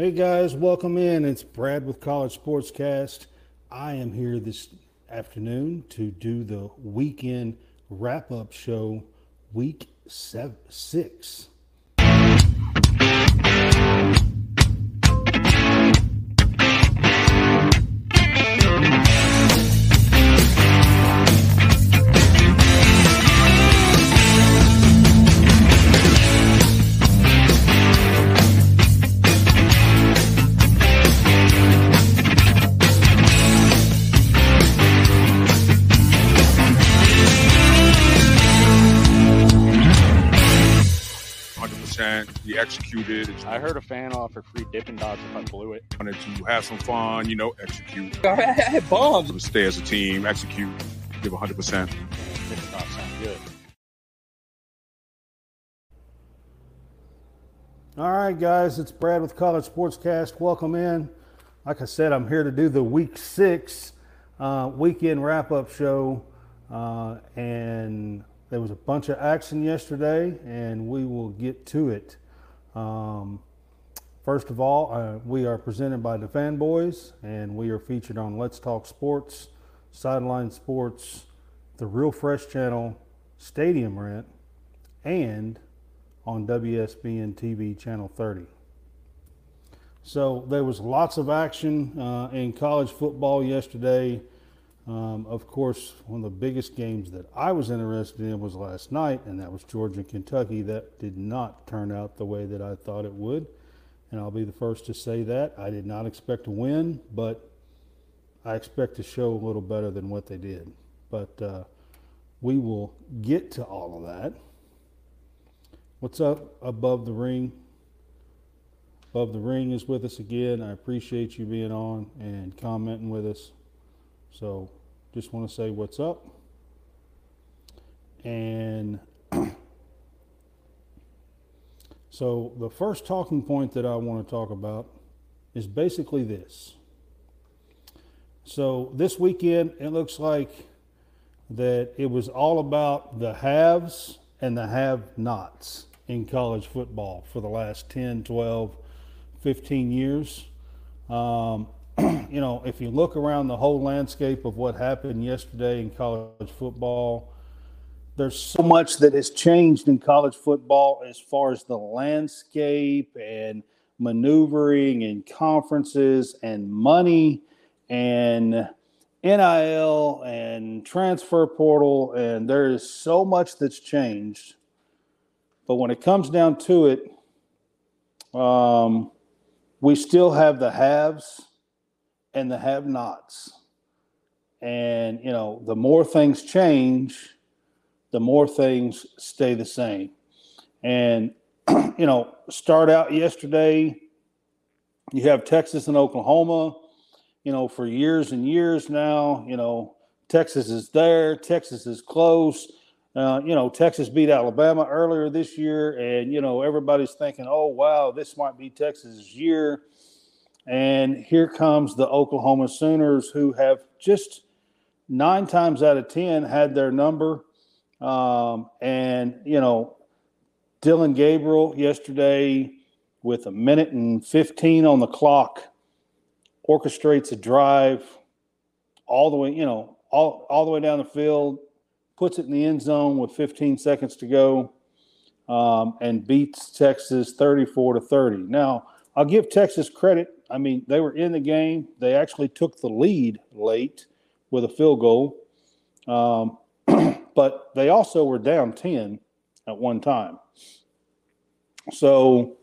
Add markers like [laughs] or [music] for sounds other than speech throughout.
Hey guys, welcome in. It's Brad with College Sportscast. I am here this afternoon to do the weekend wrap up show, week seven, six. Executed. I heard a fan offer free Dippin' Dots if I blew it. Wanted to have some fun, you know, execute. I had bombs. Stay as a team, execute, give 100%. Dippin' Dots sound good. All right, guys, it's Brad with College Sportscast. Welcome in. Like I said, I'm here to do the week six uh, weekend wrap up show. Uh, and there was a bunch of action yesterday, and we will get to it. Um, first of all, uh, we are presented by the Fanboys, and we are featured on Let's Talk Sports, Sideline Sports, the Real Fresh Channel, Stadium Rent, and on WSBN TV Channel 30. So there was lots of action uh, in college football yesterday. Um, of course, one of the biggest games that I was interested in was last night, and that was Georgia and Kentucky. That did not turn out the way that I thought it would. And I'll be the first to say that. I did not expect to win, but I expect to show a little better than what they did. But uh, we will get to all of that. What's up above the ring? Above the ring is with us again. I appreciate you being on and commenting with us. So just want to say what's up. And [clears throat] so the first talking point that I want to talk about is basically this. So this weekend, it looks like that it was all about the haves and the have nots in college football for the last 10, 12, 15 years. Um, [clears throat] you know, if you look around the whole landscape of what happened yesterday in college football, there's so much that has changed in college football as far as the landscape and maneuvering and conferences and money and NIL and transfer portal. And there is so much that's changed. But when it comes down to it, um, we still have the haves and the have nots. And, you know, the more things change, the more things stay the same. And, [clears throat] you know, start out yesterday, you have Texas and Oklahoma, you know, for years and years now, you know, Texas is there, Texas is close. Uh, you know, Texas beat Alabama earlier this year, and you know everybody's thinking, "Oh, wow, this might be Texas's year." And here comes the Oklahoma Sooners, who have just nine times out of 10 had their number. Um, and, you know, Dillon Gabriel yesterday, with a minute and 15 on the clock, orchestrates a drive all the way, you know, all, all the way down the field, puts it in the end zone with 15 seconds to go, um, and beats Texas 34 to 30. Now, I'll give Texas credit I mean, they were in the game. They actually took the lead late with a field goal, um, [clears throat] but they also were down 10 at one time. So,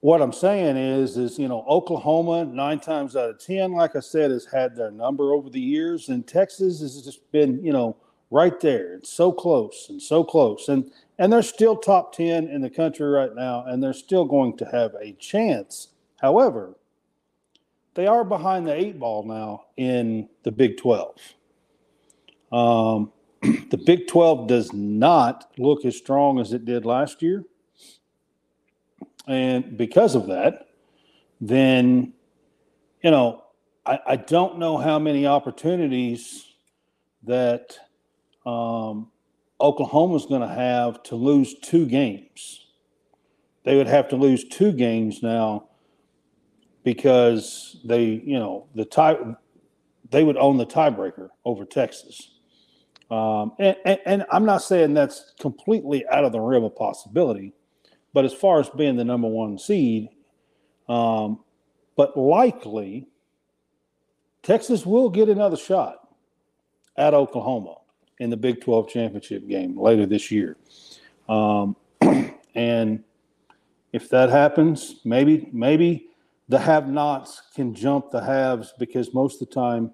what I'm saying is, is you know, Oklahoma nine times out of ten, like I said, has had their number over the years, and Texas has just been, you know, right there. It's so close and so close, and and they're still top 10 in the country right now, and they're still going to have a chance. However, they are behind the eight ball now in the Big 12. Um, [clears throat] the Big 12 does not look as strong as it did last year. And because of that, then, you know, I, I don't know how many opportunities that um, Oklahoma's going to have to lose two games they would have to lose two games now because they, you know, the tie, they would own the tiebreaker over Texas. Um, and, and, and I'm not saying that's completely out of the realm of possibility, but as far as being the number one seed, um, but likely Texas will get another shot at Oklahoma in the Big 12 championship game later this year. Um, [clears throat] and if that happens, maybe maybe the have-nots can jump the haves because most of the time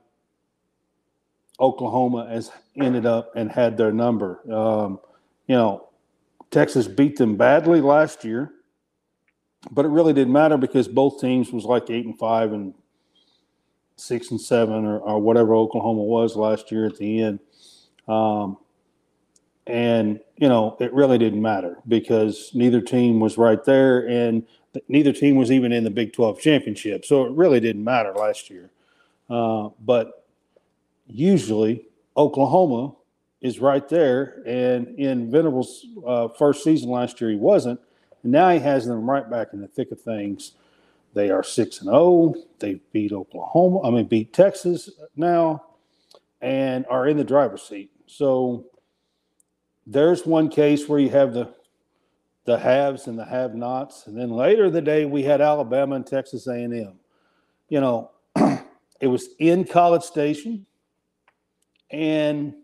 Oklahoma has ended up and had their number. Um, you know, Texas beat them badly last year, but it really didn't matter because both teams was like eight and five and six and seven or, or whatever Oklahoma was last year at the end. Um, and you know it really didn't matter because neither team was right there and neither team was even in the big 12 championship. So it really didn't matter last year. Uh, but usually oklahoma is right there and in venables uh, first season last year he wasn't. And now he has them right back in the thick of things. They are 6 and 0 they beat oklahoma i mean beat texas now and are in the driver's seat so there's one case where you have the the haves and the have-nots, and then later the day we had Alabama and Texas A&M. You know, [clears throat] it was in College Station, and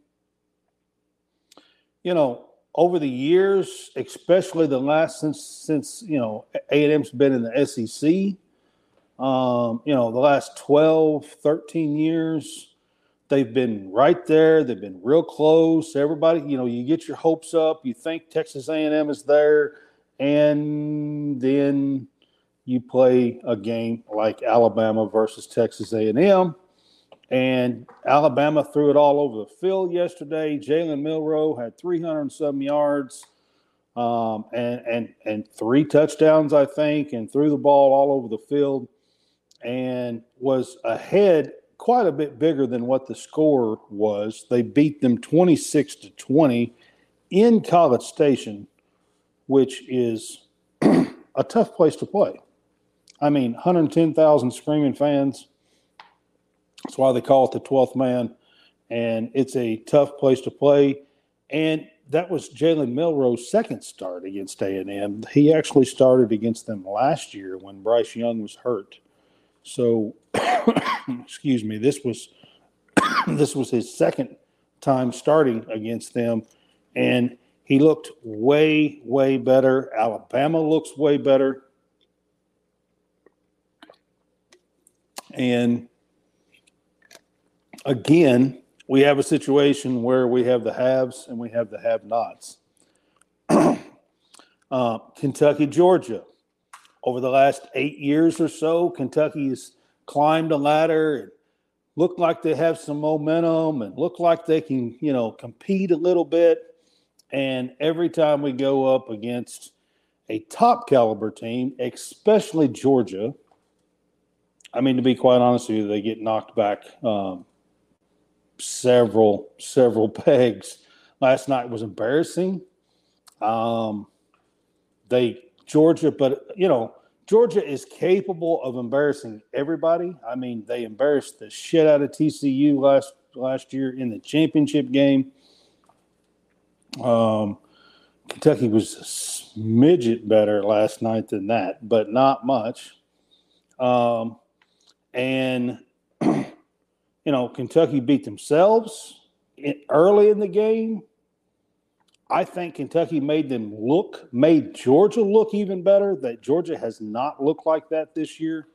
you know, over the years, especially the last since since you know A&M's been in the SEC, um, you know, the last 12, 13 years, they've been right there. They've been real close. Everybody, you know, you get your hopes up. You think Texas A&M is there, and then you play a game like Alabama versus Texas A&M, and Alabama threw it all over the field yesterday. Jalen Milroe had 300 and some yards. Um, and and and three touchdowns, I think, and threw the ball all over the field, and was ahead quite a bit bigger than what the score was. They beat them 26 to 20 in College Station, which is [clears throat] a tough place to play. I mean, 110,000 screaming fans. That's why they call it the 12th man. And it's a tough place to play. And that was Jalen Milroe's second start against A&M. He actually started against them last year when Bryce Young was hurt. So, [coughs] excuse me, this was [coughs] this was his second time starting against them, and he looked way way better. Alabama looks way better, and again, we have a situation where we have the haves and we have the have-nots. [coughs] uh, Kentucky, Georgia over the last eight years or so, Kentucky has climbed a ladder and looked like they have some momentum and look like they can, you know, compete a little bit. And every time we go up against a top caliber team, especially Georgia, I mean, to be quite honest with you, they get knocked back um, several, several [laughs] pegs. Last night was embarrassing. Um, they Georgia, but you know, Georgia is capable of embarrassing everybody. I mean, they embarrassed the shit out of TCU last last year in the championship game. Um, Kentucky was a smidget better last night than that, but not much. Um, and [clears throat] you know, Kentucky beat themselves early in the game. I think Kentucky made them look, made Georgia look even better. That Georgia has not looked like that this year.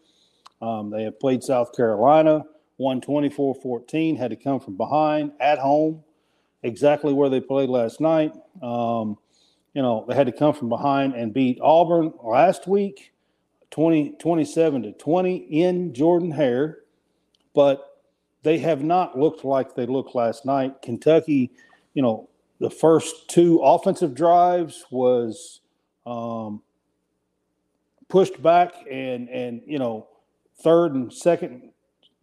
Um, they have played South Carolina, won 24 14, had to come from behind at home, exactly where they played last night. Um, you know, they had to come from behind and beat Auburn last week, 20, 27 to 20 in Jordan Hare, but they have not looked like they looked last night. Kentucky, you know, the first two offensive drives was um, pushed back and and you know third and second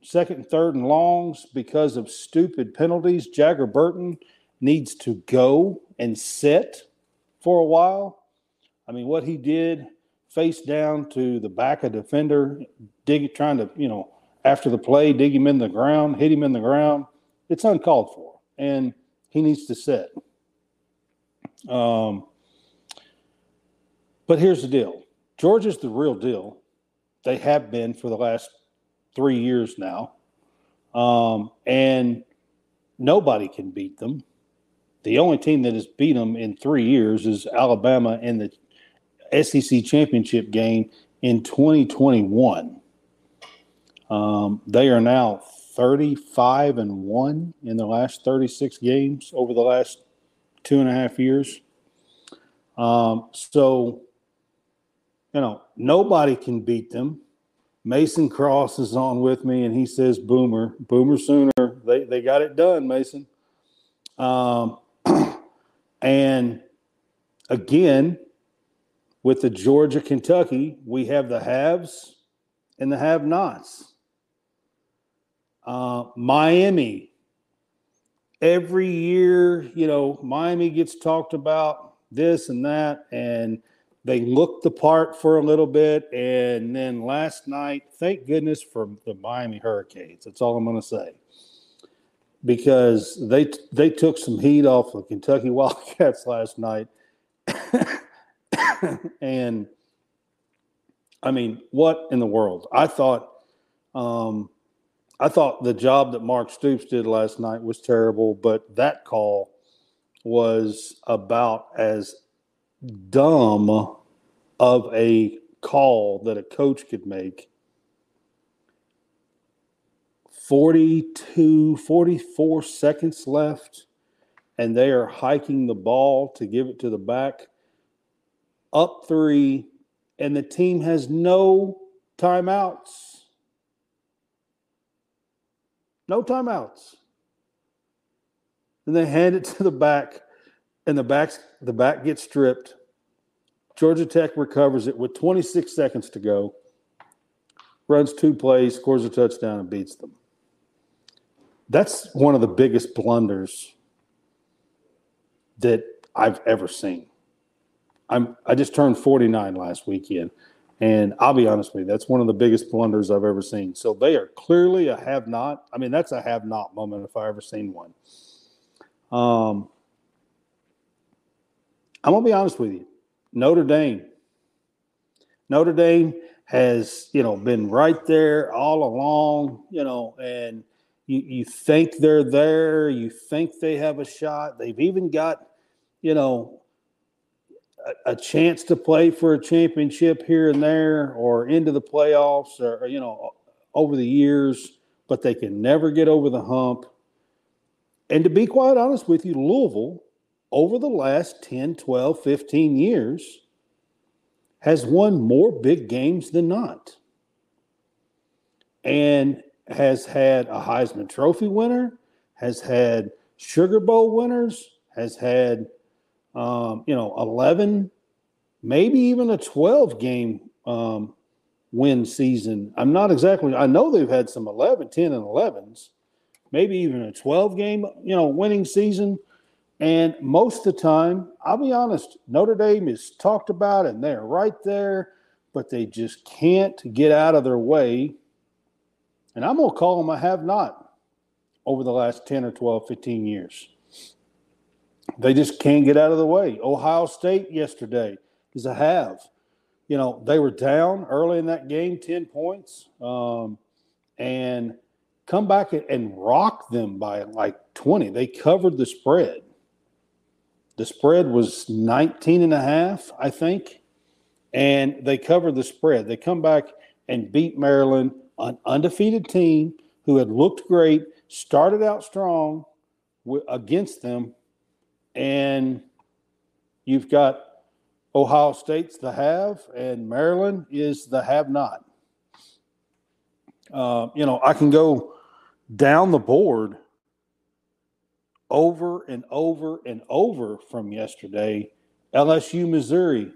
second and third and longs because of stupid penalties jager burton needs to go and sit for a while i mean what he did face down to the back of defender, dig trying to, you know, after the play, dig him in the ground, hit him in the ground. It's uncalled for. And he needs to sit. Um, but here's the deal Georgia's the real deal. They have been for the last three years now. Um, and nobody can beat them. The only team that has beat them in three years is Alabama in the SEC championship game in 2021. Um, they are now 35 and 1 in the last 36 games over the last two and a half years. Um, so, you know, nobody can beat them. Mason Cross is on with me, and he says, "Boomer, Boomer Sooner." They they got it done, Mason. Um, [clears throat] and again, with the Georgia Kentucky, we have the haves and the have-nots. Uh, Miami. Every year, you know, Miami gets talked about this and that, and they looked the part for a little bit, and then last night, thank goodness for the Miami Hurricanes. That's all I'm going to say, because they they took some heat off the Kentucky [laughs] Wildcats last night, [coughs] and I mean, what in the world? I thought, um, I thought the job that Mark Stoops did last night was terrible, but that call was about as dumb of a call that a coach could make. 42 44 seconds left and they are hiking the ball to give it to the back. Up 3 and the team has no timeouts no timeouts and they hand it to the back and the back the back gets stripped Georgia Tech recovers it with 26 seconds to go, runs two plays, scores a touchdown, and beats them. That's one of the biggest blunders that I've ever seen. I'm I just turned 49 last weekend, and I'll be honest with you, that's one of the biggest blunders I've ever seen. So they are clearly a have not. I mean, that's a have not moment if I ever seen one. Um, I'm gonna be honest with you. Notre Dame. Notre Dame has, you know, been right there all along, you know, and you, you think they're there, you think they have a shot. They've even got, you know, a, chance to play for a championship here and there or into the playoffs or, you know, over the years, but they can never get over the hump. And to be quite honest with you, Louisville over the last 10, 12, 15 years has won more big games than not and has had a Heisman Trophy winner, has had Sugar Bowl winners, has had, um, you know, 11, maybe even a 12 game um, win season. I'm not exactly, I know they've had some 11, 10, and 11s, maybe even a 12 game, you know, winning season. And most of the time, I'll be honest, Notre Dame is talked about and they're right there, but they just can't get out of their way. And I'm going to call them a have not over the last 10 or 12, 15 years. They just can't get out of the way. Ohio State yesterday is a have. You know, they were down early in that game, 10 points, um, and come back and rock them by like 20. They covered the spread. The spread was 19 and a half, I think. And they covered the spread. They come back and beat Maryland, an undefeated team who had looked great, started out strong against them. And you've got Ohio State's the have, and Maryland is the have not. Uh, you know, I can go down the board over and over and over from yesterday. LSU, Missouri.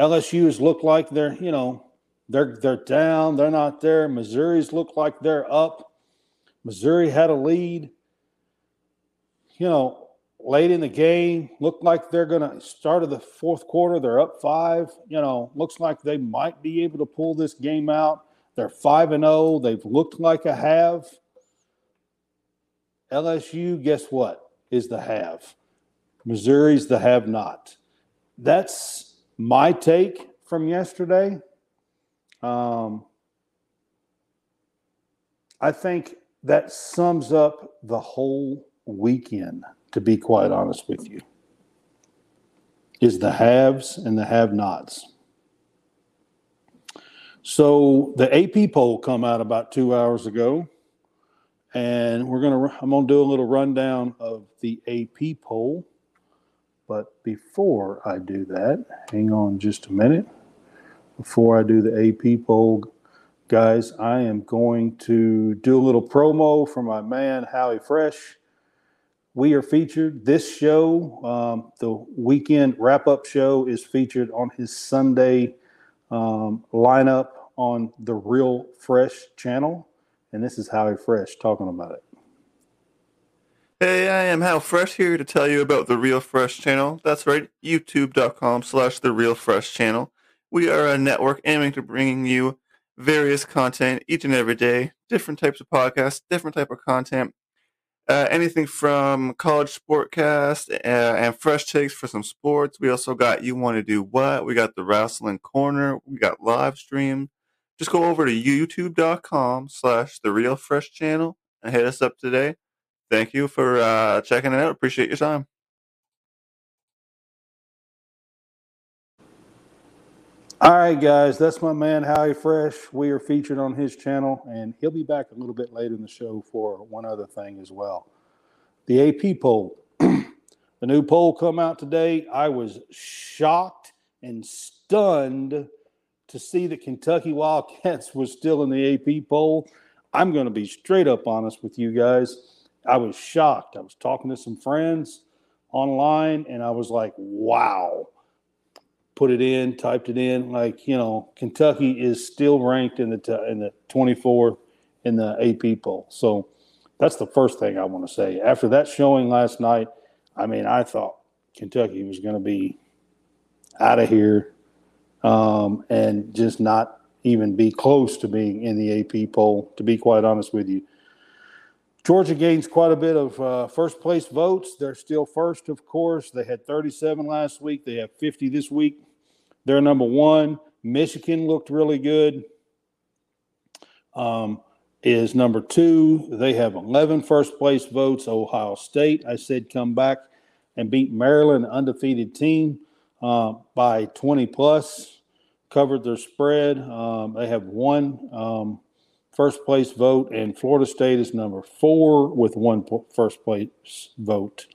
LSU has looked like they're, you know, they're they're down, they're not there. Missouri's looked like they're up. Missouri had a lead. You know, late in the game. Looked like they're going to start of the fourth quarter. They're up five. You know, looks like they might be able to pull this game out. They're five and zero. They've looked like a have. LSU, guess what? Is the have. Missouri's the have not. That's my take from yesterday. Um, I think that sums up the whole weekend, to be quite honest with you, is the haves and the have nots. So the AP poll come out about two hours ago, and we're gonna I'm gonna do a little rundown of the AP poll. But before I do that, hang on just a minute. Before I do the AP poll, guys, I am going to do a little promo for my man Howie Fresh. We are featured. This show, um, the weekend wrap up show, is featured on his Sunday um, lineup on the Real Fresh channel. And this is Howie Fresh talking about it. Hey, I am Hal Fresh here to tell you about the Real Fresh channel. That's right, youtube.com slash the Real Fresh channel. We are a network aiming to bringing you various content each and every day, different types of podcasts, different type of content. Uh, anything from college sportcast uh, and fresh takes for some sports. We also got you want to do what? We got the wrestling corner. We got live stream. Just go over to youtube.com slash the real fresh channel and hit us up today. Thank you for uh, checking it out. Appreciate your time. All right, guys, that's my man Howie Fresh. We are featured on his channel, and he'll be back a little bit later in the show for one other thing as well. The AP poll, [clears throat] the new poll come out today. I was shocked and stunned to see that Kentucky Wildcats [laughs] was still in the AP poll. I'm going to be straight up honest with you guys. I was shocked. I was talking to some friends online, and I was like, "Wow." Put it in, typed it in. Like you know, Kentucky is still ranked in the t- in the 24th in the AP poll. So that's the first thing I want to say. After that showing last night, I mean, I thought Kentucky was going to be out of here um, and just not even be close to being in the AP poll. To be quite honest with you. Georgia gains quite a bit of uh, first place votes. They're still first, of course. They had 37 last week. They have 50 this week. They're number one. Michigan looked really good. Um, is number two. They have 11 first place votes. Ohio State, I said, come back and beat Maryland, undefeated team, uh, by 20 plus. Covered their spread. Um, they have one um, first place vote, and Florida State is number four with one first place vote.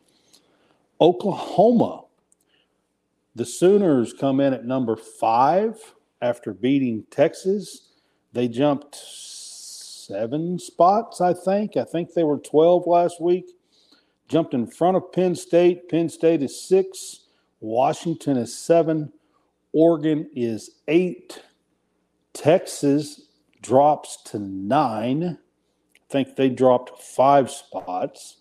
Oklahoma, the Sooners come in at number five after beating Texas. They jumped seven spots, I think. I think they were 12 last week. Jumped in front of Penn State. Penn State is six. Washington is seven. Oregon is eight. Texas drops to nine. I think they dropped five spots.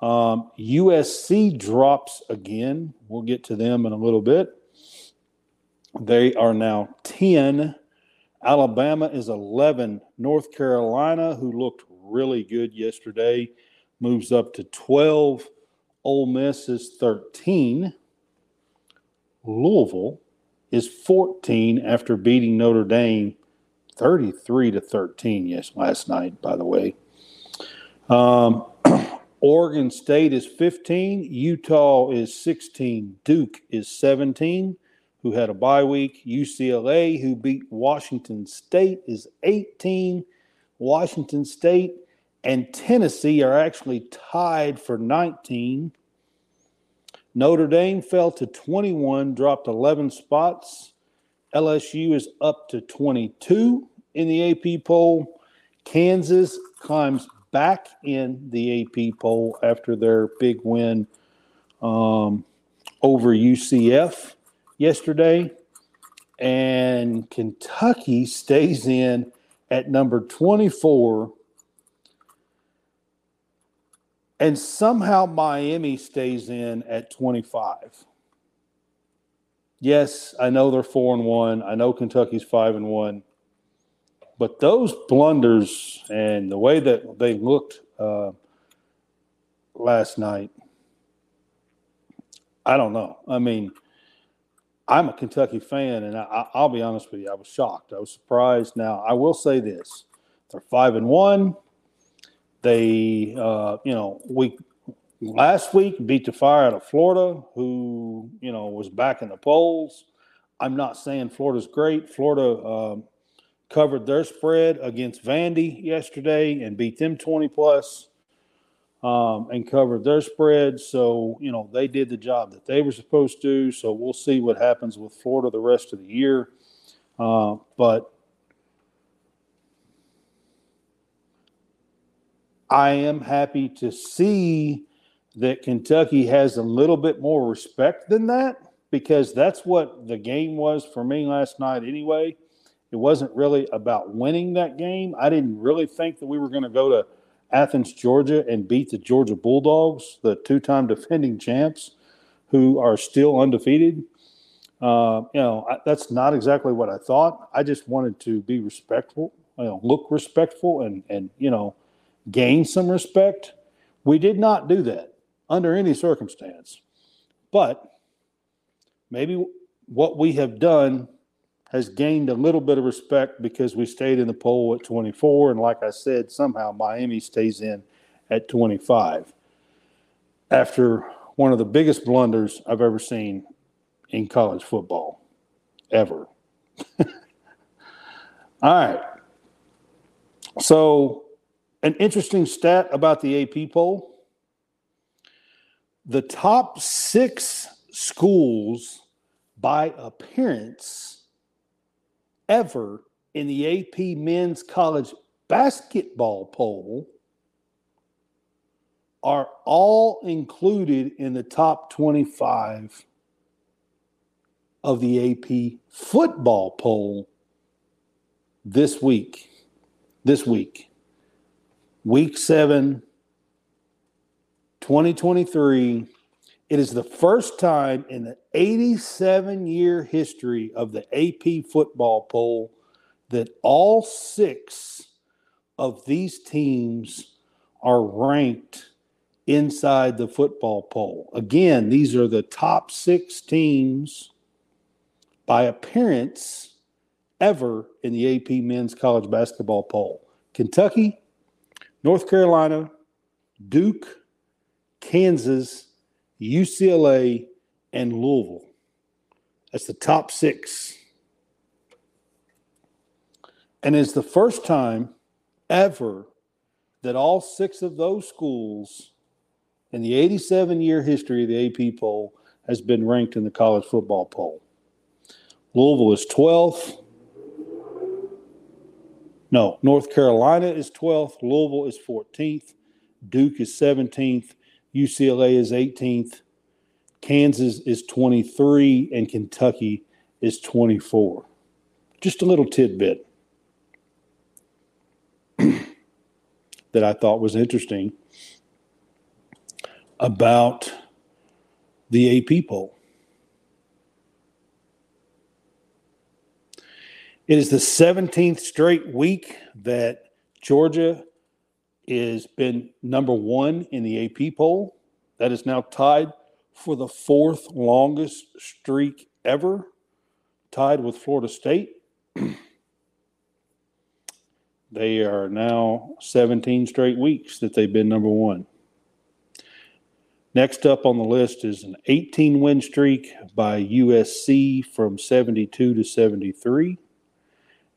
Um, USC drops again. We'll get to them in a little bit. They are now 10. Alabama is 11. North Carolina, who looked really good yesterday, moves up to 12. Ole Miss is 13. Louisville is 14 after beating Notre Dame 33 to 13 yes last night by the way. Um, [clears throat] oregon state is 15 utah is 16 duke is 17 who had a bye week ucla who beat washington state is 18 washington state and tennessee are actually tied for 19 notre dame fell to 21 dropped 11 spots. LSU is up to 22 in the AP poll. Kansas climbs back in the AP poll after their big win um, over UCF yesterday. And Kentucky stays in at number 24 And somehow Miami stays in at 25. Yes, I know they're four and one. I know Kentucky's five and one. But those blunders and the way that they looked uh, last night, I don't know. I mean, I'm a Kentucky fan, and I, will be honest with you, I was shocked. I was surprised. Now, I will say this: they're five and one. They, uh, you know, we last week beat the fire out of Florida, who you know was back in the polls. I'm not saying Florida's great. Florida um, covered their spread against Vandy yesterday and beat them 20 plus um, and covered their spread. So, you know, they did the job that they were supposed to. So we'll see what happens with Florida the rest of the year. Uh, but I am happy to see that Kentucky has a little bit more respect than that because that's what the game was for me last night anyway. It wasn't really about winning that game. I didn't really think that we were going to go to Athens, Georgia, and beat the Georgia Bulldogs, the two time defending champs who are still undefeated. Uh, you know, I, that's not exactly what I thought. I just wanted to be respectful, you know, look respectful and, and, you know, gain some respect. We did not do that under any circumstance. But maybe what we have done has gained a little bit of respect because we stayed in the poll at 24. And like I said, somehow Miami stays in at 25 after one of the biggest blunders I've ever seen in college football, ever. [laughs] All right. So, an interesting stat about the AP poll the top six schools by appearance ever in the AP men's college basketball poll are all included in the top 25 of the AP football poll this week. This week. Week 7 2023 it is the first time in the 87 year history of the AP football poll that all six of these teams are ranked inside the football poll. Again, these are the top six teams by appearance ever in the AP men's college basketball poll Kentucky, North Carolina, Duke, Kansas, UCLA, and Louisville. That's the top six. And it's the first time ever that all six of those schools in the 87 year history of the AP poll has been ranked in the college football poll. Louisville is 12th. No, North Carolina is 12th. Louisville is 14th. Duke is 17th. UCLA is 18th, Kansas is 23, and Kentucky is 24. Just a little tidbit [clears throat] that I thought was interesting about the AP poll. It is the 17th straight week that Georgia is been number one in the AP poll. That is now tied for the fourth longest streak ever, tied with Florida State. [clears throat] they are now 17 straight weeks that they've been number one. Next up on the list is an 18 win streak by USC from 72 to 73.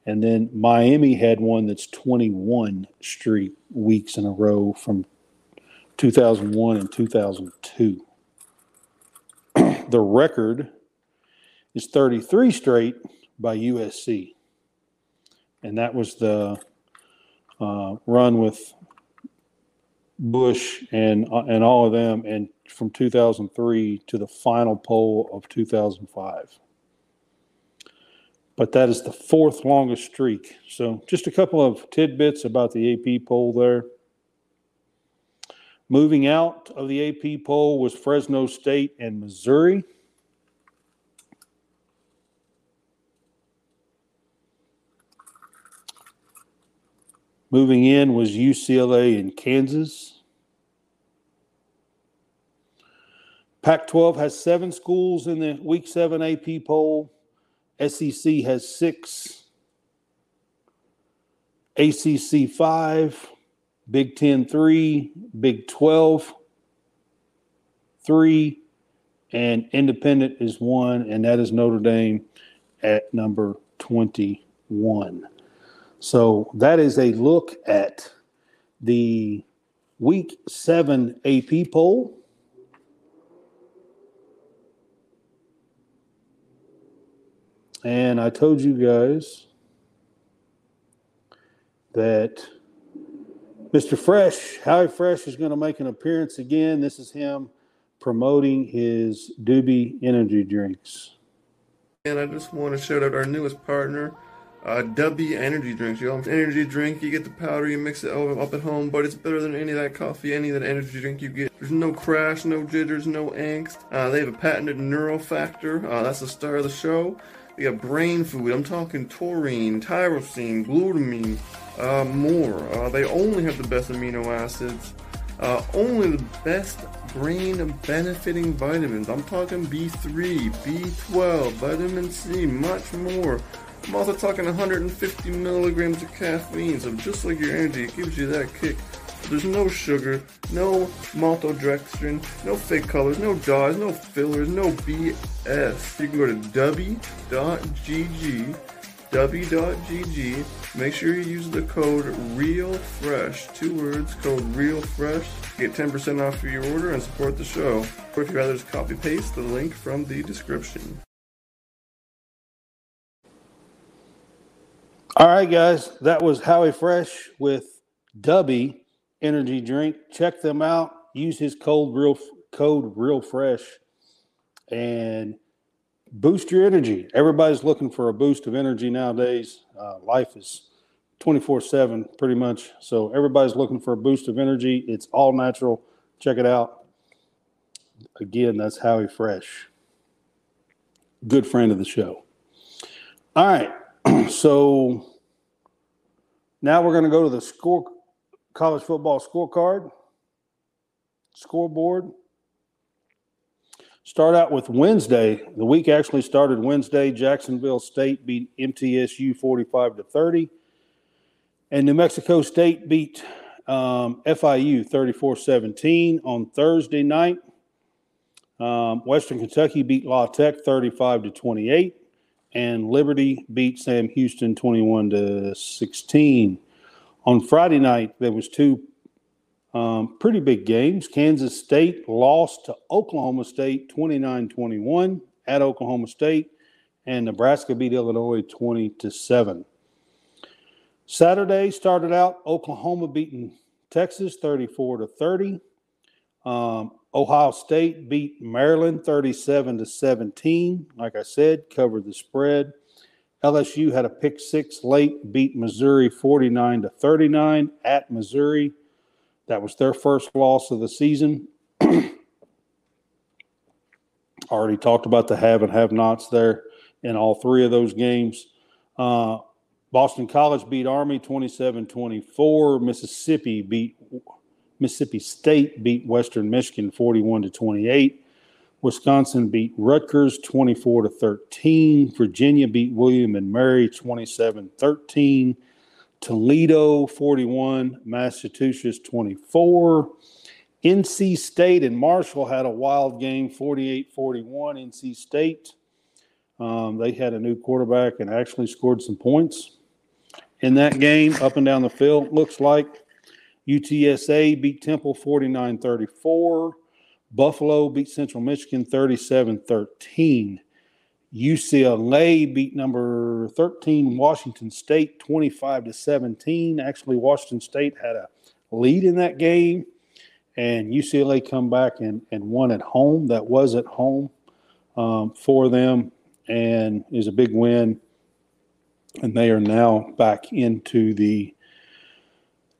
And then Miami had one that's 21 straight weeks in a row from 2001 and 2002. the record is 33 straight by USC. And that was the uh, run with Bush and uh, and all of them, and from 2003 to the final poll of 2005 but that is the fourth longest streak. So, just a couple of tidbits about the AP poll there. Moving out of the AP poll was Fresno State and Missouri. Moving in was UCLA and Kansas. Pac 12 has seven schools in the week seven AP poll. SEC has six. ACC five. Big Ten three. Big 12 three. And independent is one, and that is Notre Dame at number 21. So that is a look at the week seven AP poll. And I told you guys that Mr. Fresh, Howie Fresh, is going to make an appearance again. This is him promoting his Dubby energy drinks. And I just want to shout out our newest partner, uh, Dubby Energy Drinks. You know, energy drink. You get the powder, you mix it up at home, but it's better than any of that coffee, any of that energy drink you get. There's no crash, no jitters, no angst. Uh, they have a patented neural factor. Uh, that's the star of the show. They got brain food. I'm talking taurine, tyrosine, glutamine, uh, more. Uh, they only have the best amino acids. Uh, only the best brain benefiting vitamins. I'm talking B3, B12, vitamin C, much more. I'm also talking 150 milligrams of caffeine, so just like your energy, it gives you that kick. There's no sugar, no maltodextrin, no fake colors, no dyes, no fillers, no BS. You can go to dubby.gg, dubby.gg. Make sure you use the code REALFRESH, two words, code REALFRESH. Get 10% off your order and support the show. Or if you'd rather just copy paste the link from the description. All right, guys, that was Howie Fresh with Dubby Energy Drink. Check them out. Use his code real code real fresh and boost your energy. Everybody's looking for a boost of energy nowadays. Uh, life is 24 7 pretty much. So everybody's looking for a boost of energy. It's all natural. Check it out. Again, that's Howie Fresh. Good friend of the show. All right. [clears throat] so now we're going to go to the score college football scorecard scoreboard. Start out with wednesday. The week actually started wednesday. Jacksonville state beat mtsu 45 to 30 and new mexico state beat um, fiu 34-17 on thursday night. Um, western kentucky beat la tech 35 to 28 and Liberty beat Sam Houston 21 to 16. On Friday night, there was two um, pretty big games. Kansas State lost to Oklahoma State 29-21 at Oklahoma State, and Nebraska beat Illinois 20 to 7. Saturday started out Oklahoma beating Texas 34 to 30. Um, Ohio State beat Maryland 37 to 17. Like I said, covered the spread. LSU had a pick six late, beat Missouri 49 to 39 at Missouri. That was their first loss of the season. [clears throat] Already talked about the have and have nots there in all three of those games. Uh, Boston College beat Army 27 24. Mississippi beat Mississippi State beat Western Michigan 41 to 28. Wisconsin beat Rutgers 24 to 13. Virginia beat William and Mary 27 13. Toledo 41, Massachusetts 24. NC State and Marshall had a wild game 48 41. NC State, um, they had a new quarterback and actually scored some points in that game up and down the field. Looks like UTSA beat Temple 49 34. Buffalo beat Central Michigan 37 13. UCLA beat number 13 Washington State 25 to 17. Actually, Washington State had a lead in that game, and UCLA come back and, and won at home. That was at home um, for them, and is a big win. And they are now back into the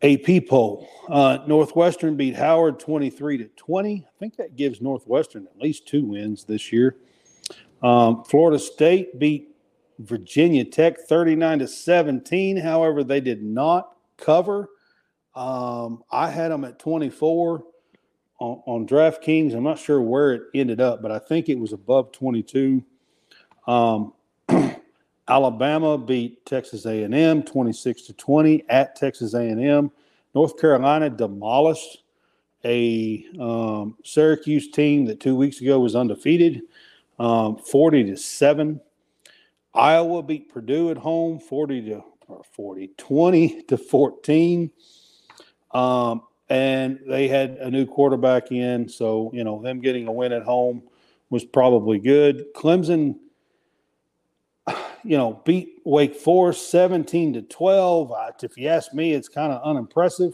AP poll. Uh, Northwestern beat Howard 23 to 20. I think that gives Northwestern at least two wins this year. Um, Florida State beat Virginia Tech 39 to 17. However, they did not cover. Um, I had them at 24 on, on DraftKings. I'm not sure where it ended up, but I think it was above 22. Um, Alabama beat Texas A&M 26 to 20 at Texas A&M. North Carolina demolished a um, Syracuse team that two weeks ago was undefeated, um, 40 to 7. Iowa beat Purdue at home 40 to or 40 20 to 14. Um, and they had a new quarterback in, so you know them getting a win at home was probably good. Clemson, [sighs] you know, beat Wake Forest 17 to 12. Uh, if you ask me, it's kind of unimpressive.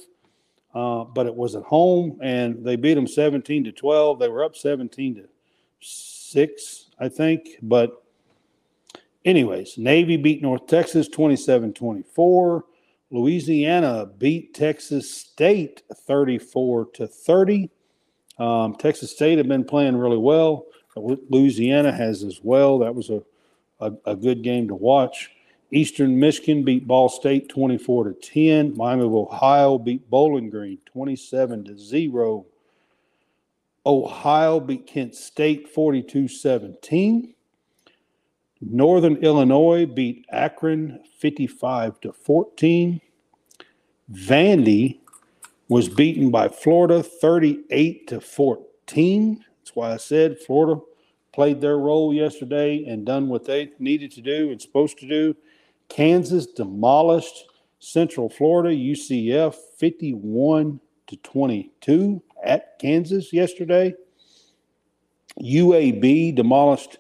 Uh, but it was at home, and they beat them 17 to 12. They were up 17 to six, I think. But Anyways, Navy beat North Texas 27 24. Louisiana beat Texas State 34 to 30. Um, Texas State have been playing really well. Louisiana has as well. That was a, a, a, good game to watch. Eastern Michigan beat Ball State 24 to 10. Miami of Ohio beat Bowling Green 27 to 0. Ohio beat Kent State 42 17. Northern Illinois beat Akron 55 to 14. Vandy was beaten by Florida 38 to 14. That's why I said Florida played their role yesterday and done what they needed to do and supposed to do. Kansas demolished Central Florida UCF 51 to 22 at Kansas yesterday. UAB demolished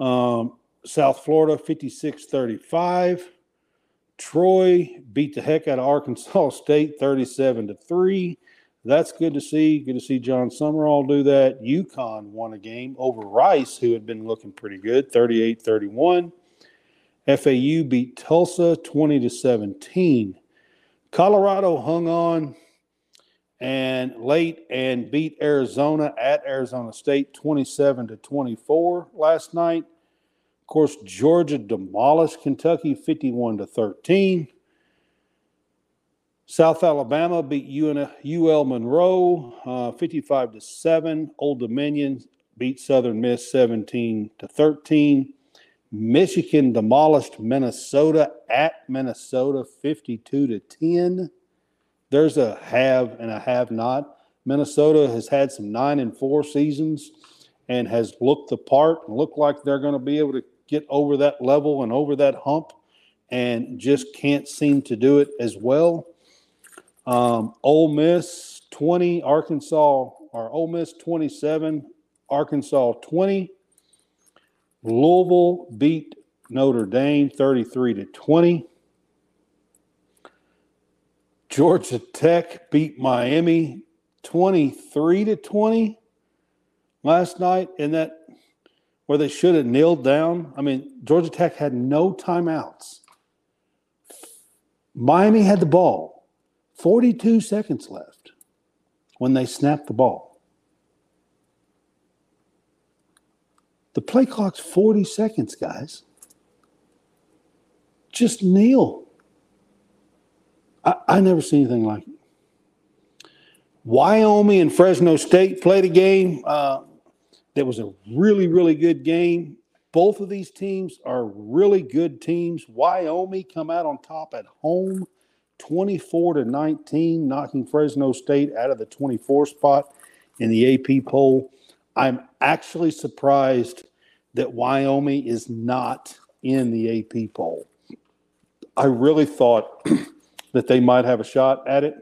um, South Florida 56 35. Troy beat the heck out of Arkansas [laughs] State 37 to 3. That's good to see. Good to see Jon Sumrall do that. UConn won a game over Rice, who had been looking pretty good, 38 31. FAU beat Tulsa 20 to 17. Colorado hung on and late and beat Arizona at Arizona State 27 to 24 last night. Of course, Georgia demolished Kentucky 51 to 13. South Alabama beat UL Monroe uh, 55 to 7. Old Dominion beat Southern Miss 17 to 13. Michigan demolished Minnesota at Minnesota 52 to 10. There's a have and a have not. Minnesota has had some 9 and 4 seasons and has looked the part and looked like they're going to be able to get over that level and over that hump and just can't seem to do it as well. Um, Ole Miss 20, Arkansas, or Ole Miss 27, Arkansas 20. Louisville beat Notre Dame 33 to 20. Georgia Tech beat Miami 23 to 20 last night in that where they should have kneeled down. I mean, Georgia Tech had no timeouts. Miami had the ball, 42 seconds left when they snapped the ball. The play clock's 40 seconds, guys. Just kneel. I, I never seen anything like it. Wyoming and Fresno State played a game. Uh, that was a really, really good game. Both of these teams are really good teams. Wyoming come out on top at home, 24 to 19, knocking Fresno State out of the 24 spot in the AP poll. I'm actually surprised that Wyoming is not in the AP poll. I really thought [clears throat] that they might have a shot at it.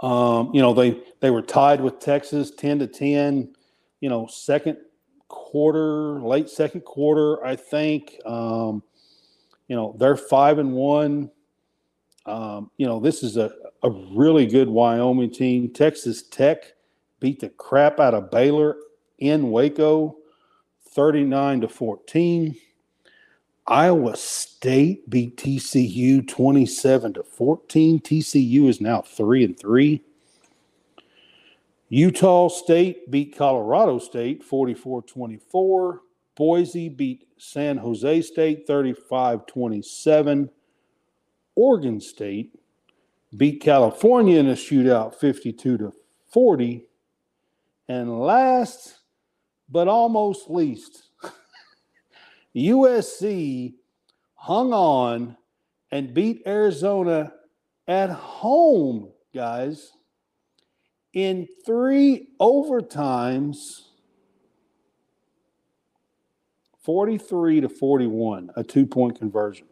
Um, you know, they they were tied with Texas 10 to 10 you know, second quarter, late second quarter, I think. Um, you know, they're five and one. Um, you know, this is a, a really good Wyoming team. Texas Tech beat the crap out of Baylor in Waco, 39 to 14. Iowa State beat TCU 27 to 14. TCU is now 3 and 3. Utah State beat Colorado State 44 24. Boise beat San Jose State 35 27. Oregon State beat California in a shootout 52 to 40. And last but almost least, [laughs] USC hung on and beat Arizona at home, guys, in three overtimes 43 to 41, a two point conversion.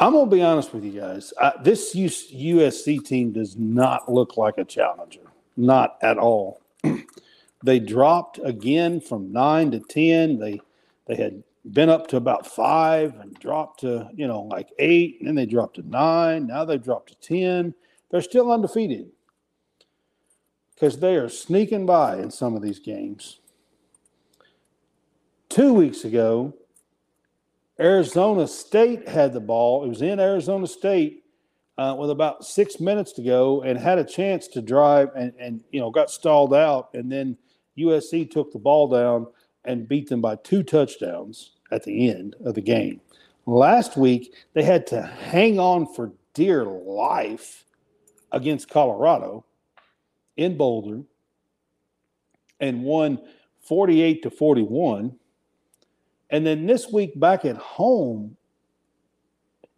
I'm to be honest with you guys. I, this USC team does not look like a challenger, not at all. [clears throat] they dropped again from nine to ten. They they had been up to about five and dropped to you know like eight, and then they dropped to nine. Now they've dropped to ten. They're still undefeated because they are sneaking by in some of these games. Two weeks ago, Arizona State had the ball. It was in Arizona State uh, with about six minutes to go and had a chance to drive and, and you know got stalled out. And then USC took the ball down and beat them by two touchdowns at the end of the game. Last week they had to hang on for dear life against Colorado in Boulder and won 48 to 41 and then this week back at home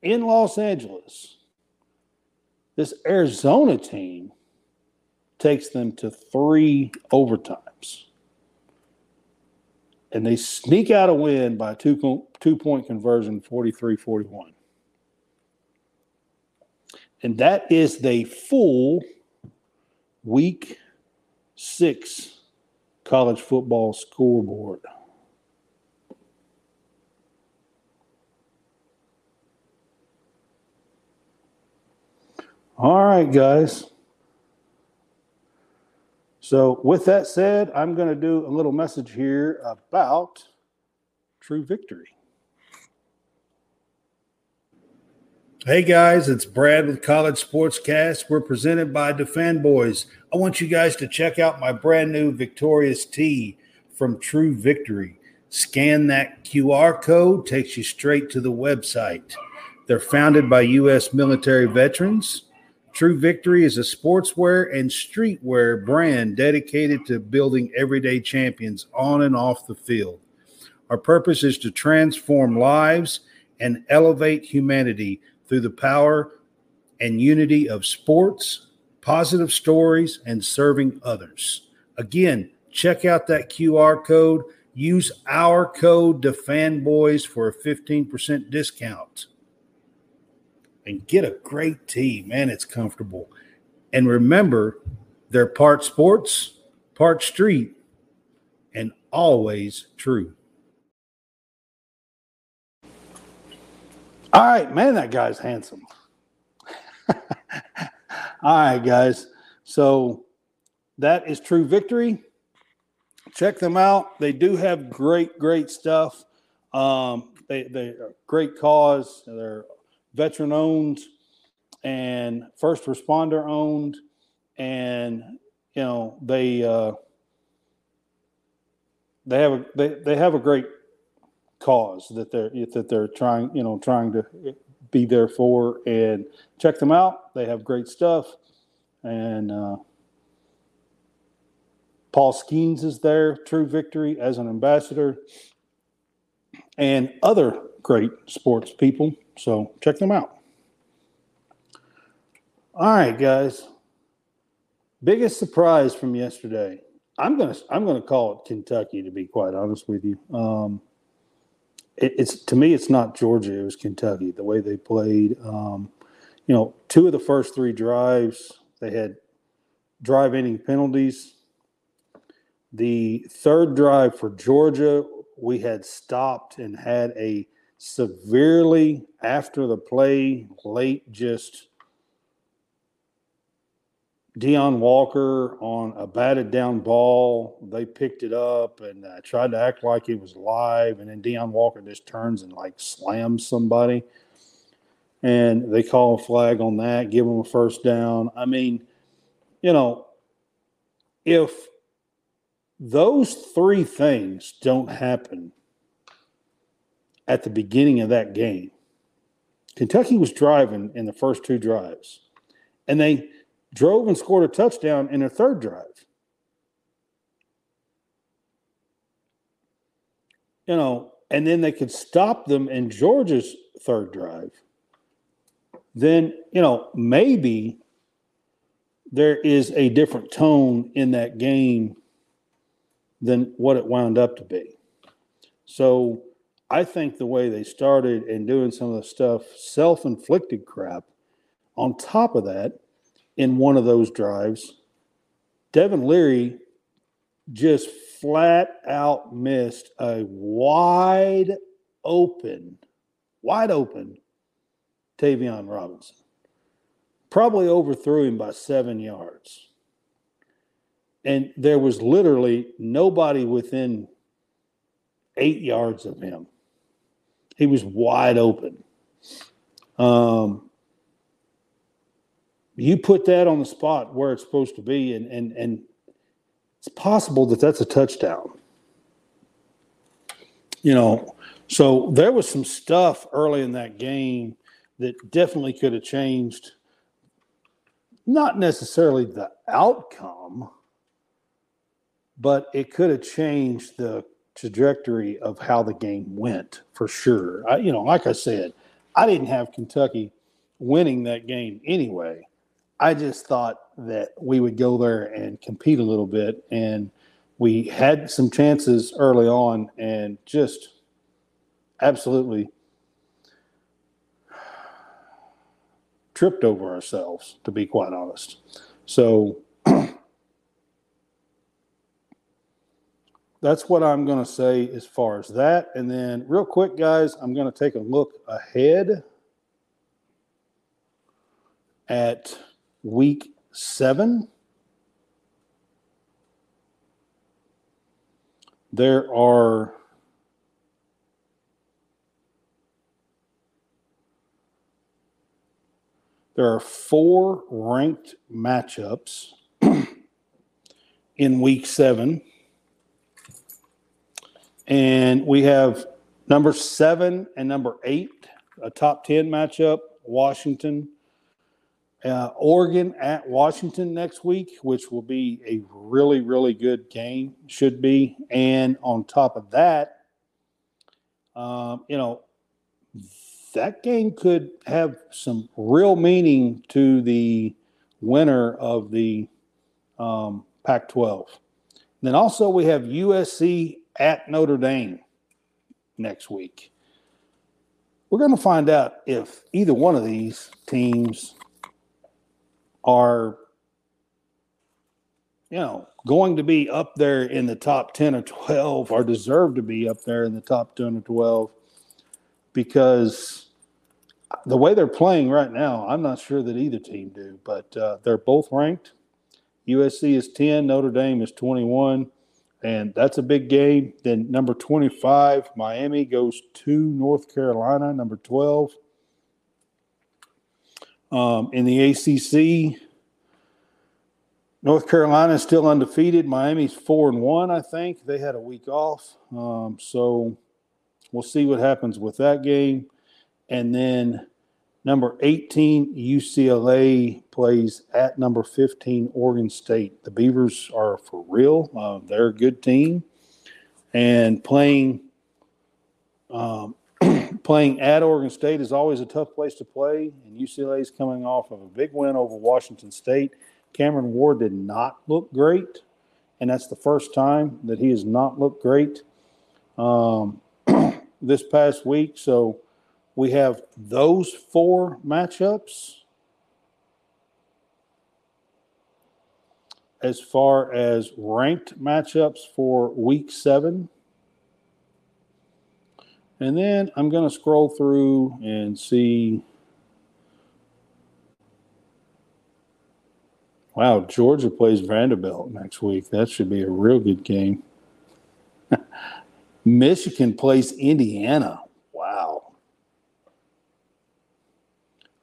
in Los Angeles, this Arizona team takes them to three overtimes. And they sneak out a win by two, two point conversion, 43 41. And that is the full week six college football scoreboard. All right, guys. So, with that said, I'm going to do a little message here about true victory. Hey guys, it's Brad with College Sportscast. We're presented by Dafanboys. I want you guys to check out my brand new Victorious Tee from True Victory. Scan that QR code, takes you straight to the website. They're founded by U.S. military veterans True Victory is a sportswear and streetwear brand dedicated to building everyday champions on and off the field. Our purpose is to transform lives and elevate humanity through the power and unity of sports, positive stories, and serving others. Again, check out that QR code. Use our code Dafanboys for a 15% discount and get a great tee. Man, it's comfortable. And remember, they're part sports, part street, and always true. All right, man, that guy's handsome. [laughs] All right, guys. So that is True Victory. Check them out. They do have great, great stuff. Um, they they are great cause. They're veteran owned and first responder owned. And you know they uh, they have a they, they have a great cause that they're that they're trying you know trying to be there for and check them out. They have great stuff. And uh, paul skenes is there true victory as an ambassador and other great sports people so check them out. All right, guys. Biggest surprise from yesterday. I'm gonna I'm gonna call it Kentucky to be quite honest with you. Um, it, it's to me it's not Georgia. It was Kentucky. The way they played. Um, you know, two of the first three drives they had drive ending penalties. The third drive for Georgia, we had stopped and had a severely after the play late just Deone Walker on a batted down ball. They picked it up and uh, tried to act like it was live, and then Deone Walker just turns and like slams somebody, and they call a flag on that, give them a first down. I mean, you know, if those three things don't happen at the beginning of that game, Kentucky was driving in the first two drives, and they drove and scored a touchdown in their third drive. You know, and then they could stop them in Georgia's third drive. Then, you know, maybe there is a different tone in that game than what it wound up to be. So I think the way they started and doing some of the stuff, self inflicted crap, on top of that, in one of those drives, Devin Leary just flat out missed a wide open, wide open Tayvion Robinson. Probably overthrew him by seven yards. And there was literally nobody within eight yards of him. He was wide open. Um, you put that on the spot where it's supposed to be, and and and it's possible that that's a touchdown. You know, so there was some stuff early in that game that definitely could have changed, not necessarily the outcome, but it could have changed the trajectory of how the game went for sure. I, you know, like I said, I didn't have Kentucky winning that game anyway. I just thought that we would go there and compete a little bit. And we had some chances early on and just absolutely tripped over ourselves, to be quite honest. So [clears throat] that's what I'm going to say as far as that. And then, real quick, guys, I'm going to take a look ahead at week seven. There are there are four ranked matchups [clears throat] in week seven. And we have number seven and number eight, a top 10 matchup, Washington uh, Oregon at Washington next week, which will be a really, really good game, should be. And on top of that, um, you know, that game could have some real meaning to the winner of the um, Pac 12. Then also, we have USC at Notre Dame next week. We're going to find out if either one of these teams are you know going to be up there in the top 10 or 12 or deserve to be up there in the top 10 or 12 because the way they're playing right now i'm not sure that either team do but uh, they're both ranked. Usc is 10 notre dame is 21 and that's a big game then number 25 miami goes to north carolina number 12 um, in the ACC, North Carolina is still undefeated. Miami's four and one, I think. They had a week off, um, so we'll see what happens with that game. And then number 18, UCLA plays at number 15, Oregon State. The Beavers are for real. Uh, they're a good team, and playing um, [clears throat] playing at Oregon State is always a tough place to play, and UCLA is coming off of a big win over Washington State. Cameron Ward did not look great, and that's the first time that he has not looked great um, [clears throat] this past week. So we have those four matchups. As far as ranked matchups for week seven. And then I'm going to scroll through and see. Wow, Georgia plays Vanderbilt next week. That should be a real good game. [laughs] Michigan plays Indiana. Wow.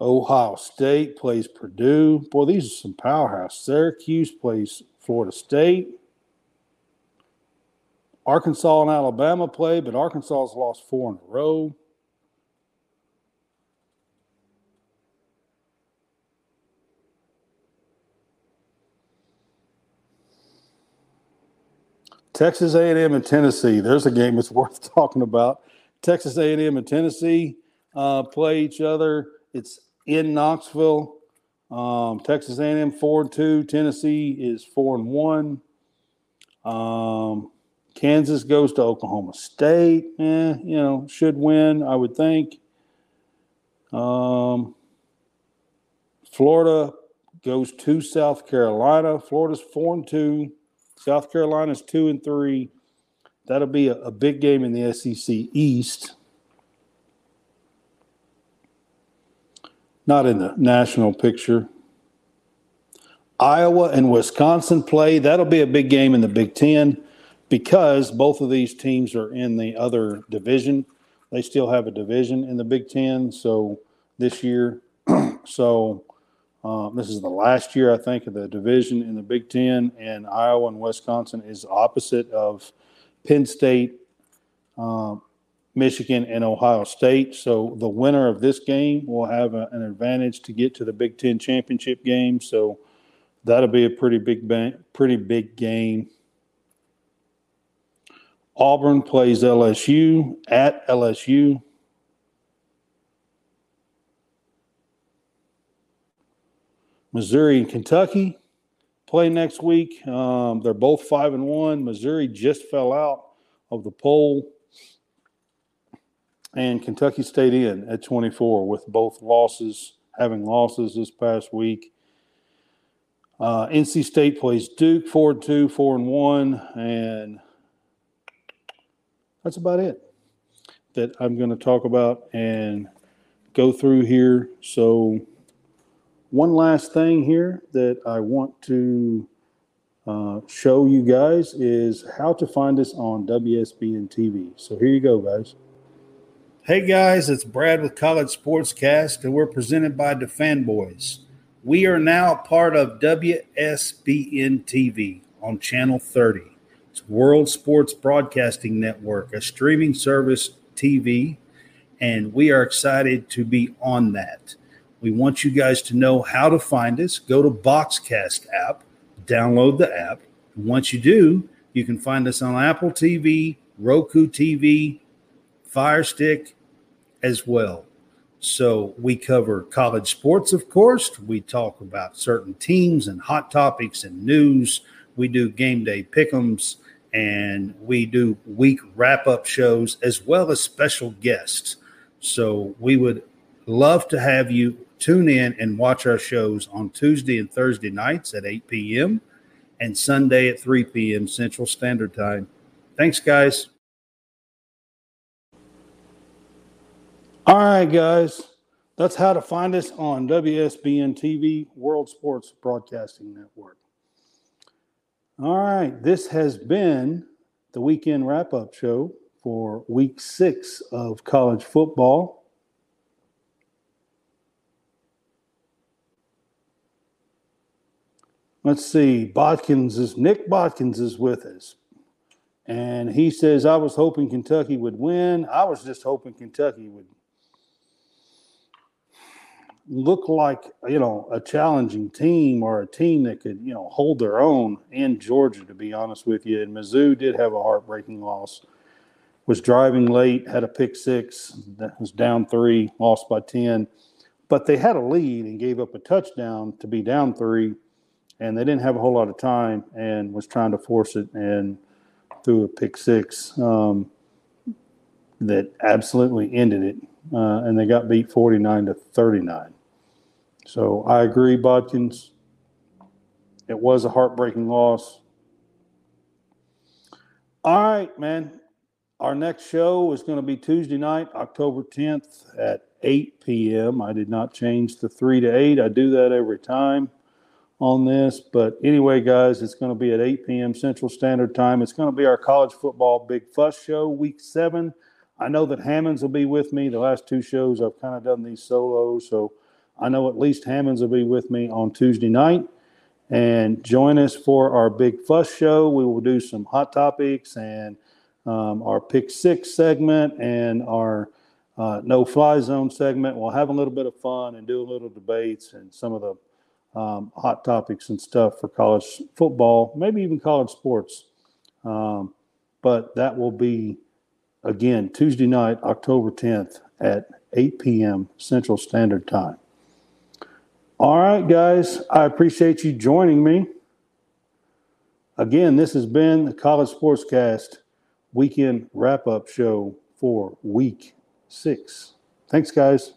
Ohio State plays Purdue. Boy, these are some powerhouse. Syracuse plays Florida State. Arkansas and Alabama play, but Arkansas has lost four in a row. Texas A&M and Tennessee. There's a game that's [laughs] worth talking about. Texas A&M and Tennessee uh, play each other. It's in Knoxville. Um, Texas A&M four and two. Tennessee is four and one. Um, Kansas goes to Oklahoma State. Eh, you know, should win, I would think. Um, Florida goes to South Carolina. Florida's four and two. South Carolina's two and three. That'll be a, a big game in the SEC East. Not in the national picture. Iowa and Wisconsin play. That'll be a big game in the Big Ten because both of these teams are in the other division. They still have a division in the Big Ten. So this year, [clears throat] so um, this is the last year, I think, of the division in the Big Ten, and Iowa and Wisconsin is opposite of Penn State, um, Michigan, and Ohio State. So the winner of this game will have a, an advantage to get to the Big Ten championship game. So that'll be a pretty big, ba- pretty big game. Auburn plays LSU at LSU. Missouri and Kentucky play next week. Um, they're both five and one. Missouri just fell out of the poll, and Kentucky stayed in at 24 with both losses, having losses this past week. Uh, NC State plays Duke four and two, four and one, and that's about it that I'm going to talk about and go through here. So one last thing here that I want to uh, show you guys is how to find us on WSBN TV. So here you go, guys. Hey guys, it's Brad with College Sportscast, and we're presented by Dafanboys. We are now part of WSBN TV on Channel 30. It's World Sports Broadcasting Network, a streaming service TV, and we are excited to be on that. We want you guys to know how to find us. Go to Boxcast app, download the app. Once you do, you can find us on Apple TV, Roku TV, Fire Stick as well. So we cover college sports, of course. We talk about certain teams and hot topics and news. We do game day pick'ems and we do week wrap up shows as well as special guests. So we would love to have you tune in and watch our shows on Tuesday and Thursday nights at 8 p.m. and Sunday at 3 p.m. Central Standard Time. Thanks, guys. All right, guys. That's how to find us on WSBN TV, World Sports Broadcasting Network. All right, this has been the weekend wrap up show for week six of college football. Let's see, Botkins is Nick Botkins is with us. And he says, I was hoping Kentucky would win. I was just hoping Kentucky would look like, you know, a challenging team or a team that could, you know, hold their own in Georgia, to be honest with you. And Mizzou did have a heartbreaking loss. Was driving late, had a pick six, that was down three, lost by 10. But they had a lead and gave up a touchdown to be down three and they didn't have a whole lot of time and was trying to force it and threw a pick six um, that absolutely ended it. Uh, and they got beat 49 to 39. So I agree, Bodkins. It was a heartbreaking loss. All right, man. Our next show is going to be Tuesday night, October 10th at 8 p.m. I did not change the 3 to 8. I do that every time. on this. But anyway, guys, it's going to be at 8 p.m. Central Standard Time. It's going to be our college football big fuss show, week seven. I know that Hammonds will be with me. The last two shows I've kind of done these solos, so I know at least Hammonds will be with me on Tuesday night. And join us for our big fuss show. We will do some hot topics and um, our pick six segment and our uh, no fly zone segment. We'll have a little bit of fun and do a little debates and some of the um, hot topics and stuff for college football, maybe even college sports. Um, but that will be again Tuesday night, October 10th at 8 p.m. Central Standard Time. All right, guys, I appreciate you joining me. Again, this has been the College Sportscast weekend wrap up show for week six. Thanks, guys.